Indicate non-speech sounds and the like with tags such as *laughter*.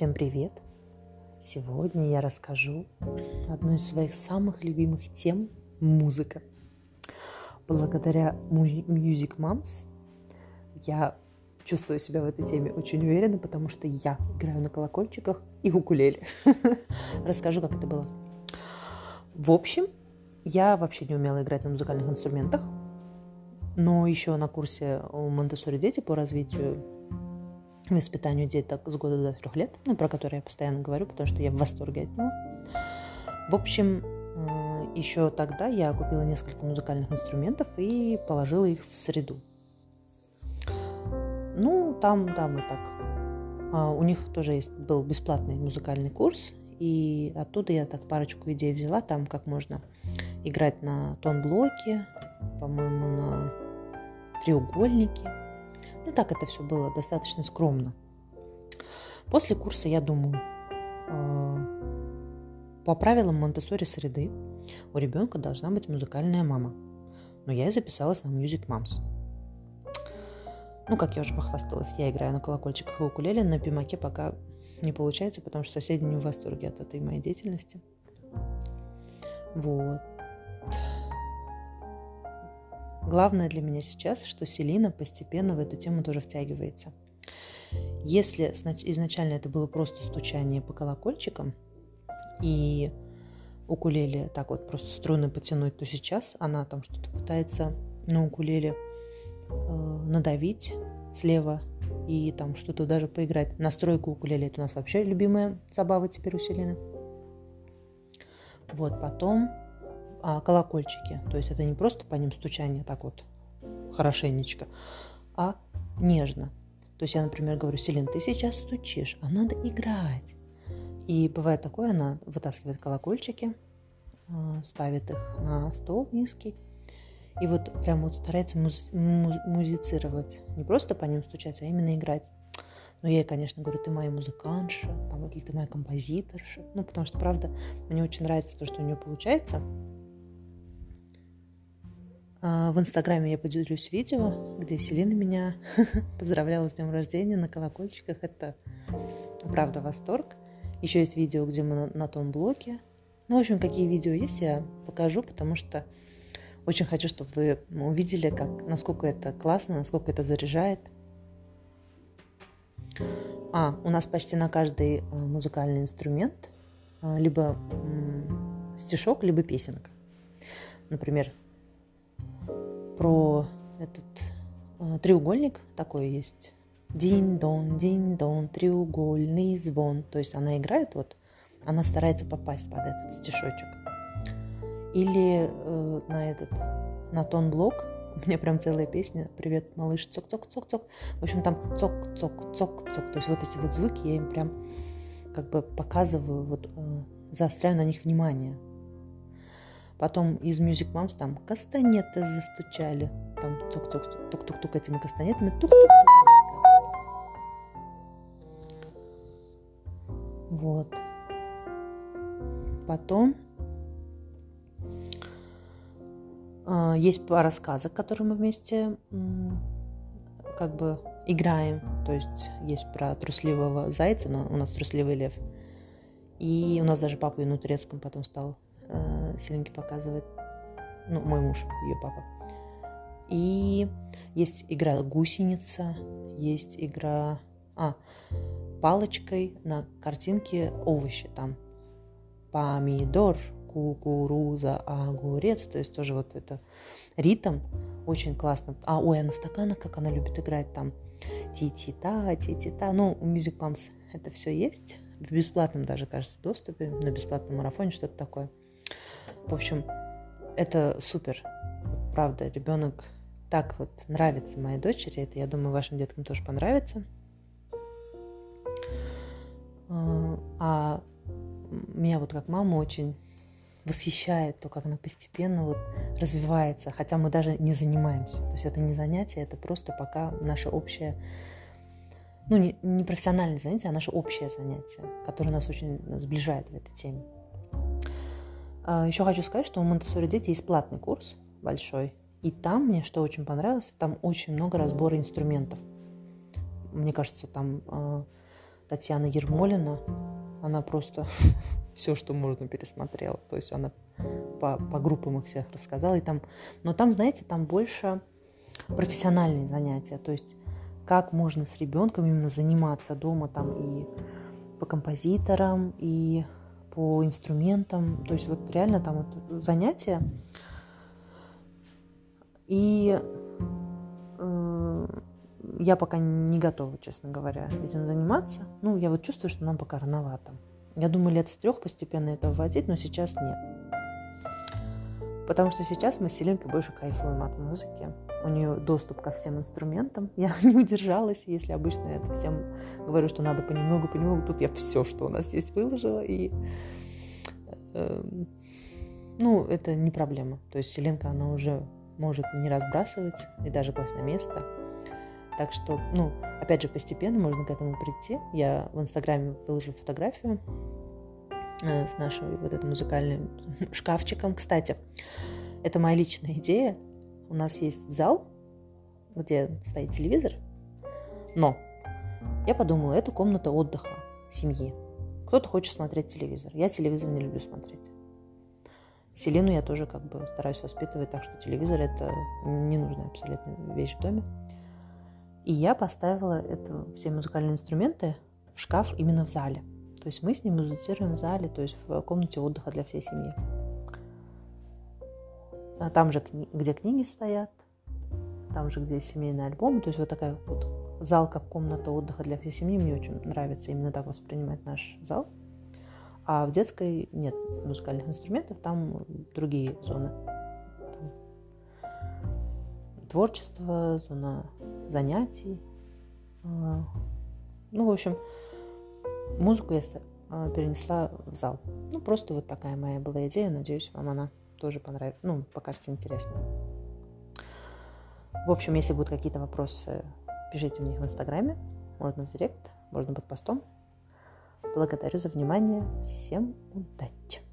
Всем привет! Сегодня я расскажу одну из своих самых любимых тем – музыка. Благодаря Music Moms я чувствую себя в этой теме очень уверенно, потому что я играю на колокольчиках и укулеле. *laughs* Расскажу, как это было. В общем, я вообще не умела играть на музыкальных инструментах, но еще на курсе у Монтессори дети по развитию воспитанию деток с года до трех лет, ну, про который я постоянно говорю, потому что я в восторге от него. В общем, э, еще тогда я купила несколько музыкальных инструментов и положила их в среду. Ну, там, там и так. А у них тоже есть, был бесплатный музыкальный курс, и оттуда я так парочку идей взяла, там как можно играть на тон-блоке, по-моему, на треугольнике – ну так это все было достаточно скромно. После курса я думаю, э, по правилам Монтессори среды у ребенка должна быть музыкальная мама. Но я и записалась на Music Moms. Ну, как я уже похвасталась, я играю на колокольчиках и укулеле, на пимаке пока не получается, потому что соседи не в восторге от этой моей деятельности. Вот. Главное для меня сейчас, что Селина постепенно в эту тему тоже втягивается. Если изначально это было просто стучание по колокольчикам и укулеле так вот просто струны потянуть, то сейчас она там что-то пытается на укулеле э, надавить слева и там что-то даже поиграть. Настройку укулеле это у нас вообще любимая забава теперь у Селины. Вот, потом а, колокольчики. То есть это не просто по ним стучание так вот хорошенечко, а нежно. То есть я, например, говорю, Селин, ты сейчас стучишь, а надо играть. И бывает такое, она вытаскивает колокольчики, а, ставит их на стол низкий, и вот прям вот старается муз- муз- музицировать. Не просто по ним стучать, а именно играть. Но я ей, конечно, говорю, ты моя музыкантша, там, или ты моя композиторша. Ну, потому что, правда, мне очень нравится то, что у нее получается. А, в Инстаграме я поделюсь видео, где Селина меня *laughs* поздравляла с днем рождения на колокольчиках. Это правда восторг. Еще есть видео, где мы на, том блоке. Ну, в общем, какие видео есть, я покажу, потому что очень хочу, чтобы вы увидели, как, насколько это классно, насколько это заряжает. А, у нас почти на каждый а, музыкальный инструмент а, либо стишок, либо песенка. Например, про этот э, треугольник такой есть. Дин-дон, дин-дон, треугольный звон. То есть она играет вот, она старается попасть под этот стишочек. Или э, на этот, на тон блок. *laughs* У меня прям целая песня «Привет, малыш, цок-цок-цок-цок». В общем, там цок-цок-цок-цок. То есть вот эти вот звуки я им прям как бы показываю, вот э, заостряю на них внимание. Потом из Music Moms там кастанеты застучали. Там тук-тук, тук-тук-тук этими кастанетами. Тук-тук. Вот. Потом э, есть пара сказок, которые мы вместе э, как бы играем. То есть есть про трусливого зайца, но у нас трусливый лев. И у нас даже папа и на турецком потом стал э, показывает. Ну, мой муж, ее папа. И есть игра гусеница, есть игра... А, палочкой на картинке овощи там. Помидор, кукуруза, огурец. То есть тоже вот это ритм очень классно. А, ой, а на стаканах, как она любит играть там. Ти-ти-та, ти-ти-та. Ну, у Music Moms это все есть. В бесплатном даже, кажется, доступе. На бесплатном марафоне что-то такое. В общем, это супер. Правда, ребенок так вот нравится моей дочери. Это, я думаю, вашим деткам тоже понравится. А, а меня вот как мама очень восхищает то, как она постепенно вот развивается, хотя мы даже не занимаемся. То есть это не занятие, это просто пока наше общее, ну не, не профессиональное занятие, а наше общее занятие, которое нас очень сближает в этой теме. А, Еще хочу сказать, что у Монтессори дети есть платный курс большой. И там мне что очень понравилось, там очень много разбора инструментов. Мне кажется, там э, Татьяна Ермолина, она просто *laughs* все, что можно, пересмотрела. То есть она по, по группам их всех рассказала. И там, но там, знаете, там больше профессиональные занятия. То есть как можно с ребенком именно заниматься дома там и по композиторам, и по инструментам. То есть вот реально там вот занятия. И э, я пока не готова, честно говоря, этим заниматься. Ну, я вот чувствую, что нам пока рановато. Я думаю, лет с трех постепенно это вводить, но сейчас нет. Потому что сейчас мы с Селинкой больше кайфуем от музыки. У нее доступ ко всем инструментам. *laughs* Я не удержалась, если обычно я это всем говорю, что надо понемногу, понемногу. Тут я все, что у нас есть, выложила. И, э, ну, это не проблема. То есть Селенка, она уже может не разбрасывать и даже класть на место. Так что, ну, опять же, постепенно можно к этому прийти. Я в Инстаграме выложу фотографию с нашим вот этим музыкальным шкафчиком. Кстати, это моя личная идея. У нас есть зал, где стоит телевизор, но я подумала, это комната отдыха семьи. Кто-то хочет смотреть телевизор. Я телевизор не люблю смотреть. Селину я тоже как бы стараюсь воспитывать, так что телевизор это ненужная абсолютно вещь в доме. И я поставила это, все музыкальные инструменты в шкаф именно в зале. То есть мы с ним музицируем в зале, то есть в комнате отдыха для всей семьи. А там же, где книги стоят, там же, где семейный альбом, то есть вот такая вот зал как комната отдыха для всей семьи. Мне очень нравится именно так воспринимать наш зал. А в детской нет музыкальных инструментов, там другие зоны. Там творчество, зона занятий. А, ну, в общем, музыку я а, перенесла в зал. Ну, просто вот такая моя была идея. Надеюсь, вам она тоже понравится. Ну, покажется интересной. В общем, если будут какие-то вопросы, пишите мне в Инстаграме. Можно в Директ, можно под постом. Благодарю за внимание. Всем удачи!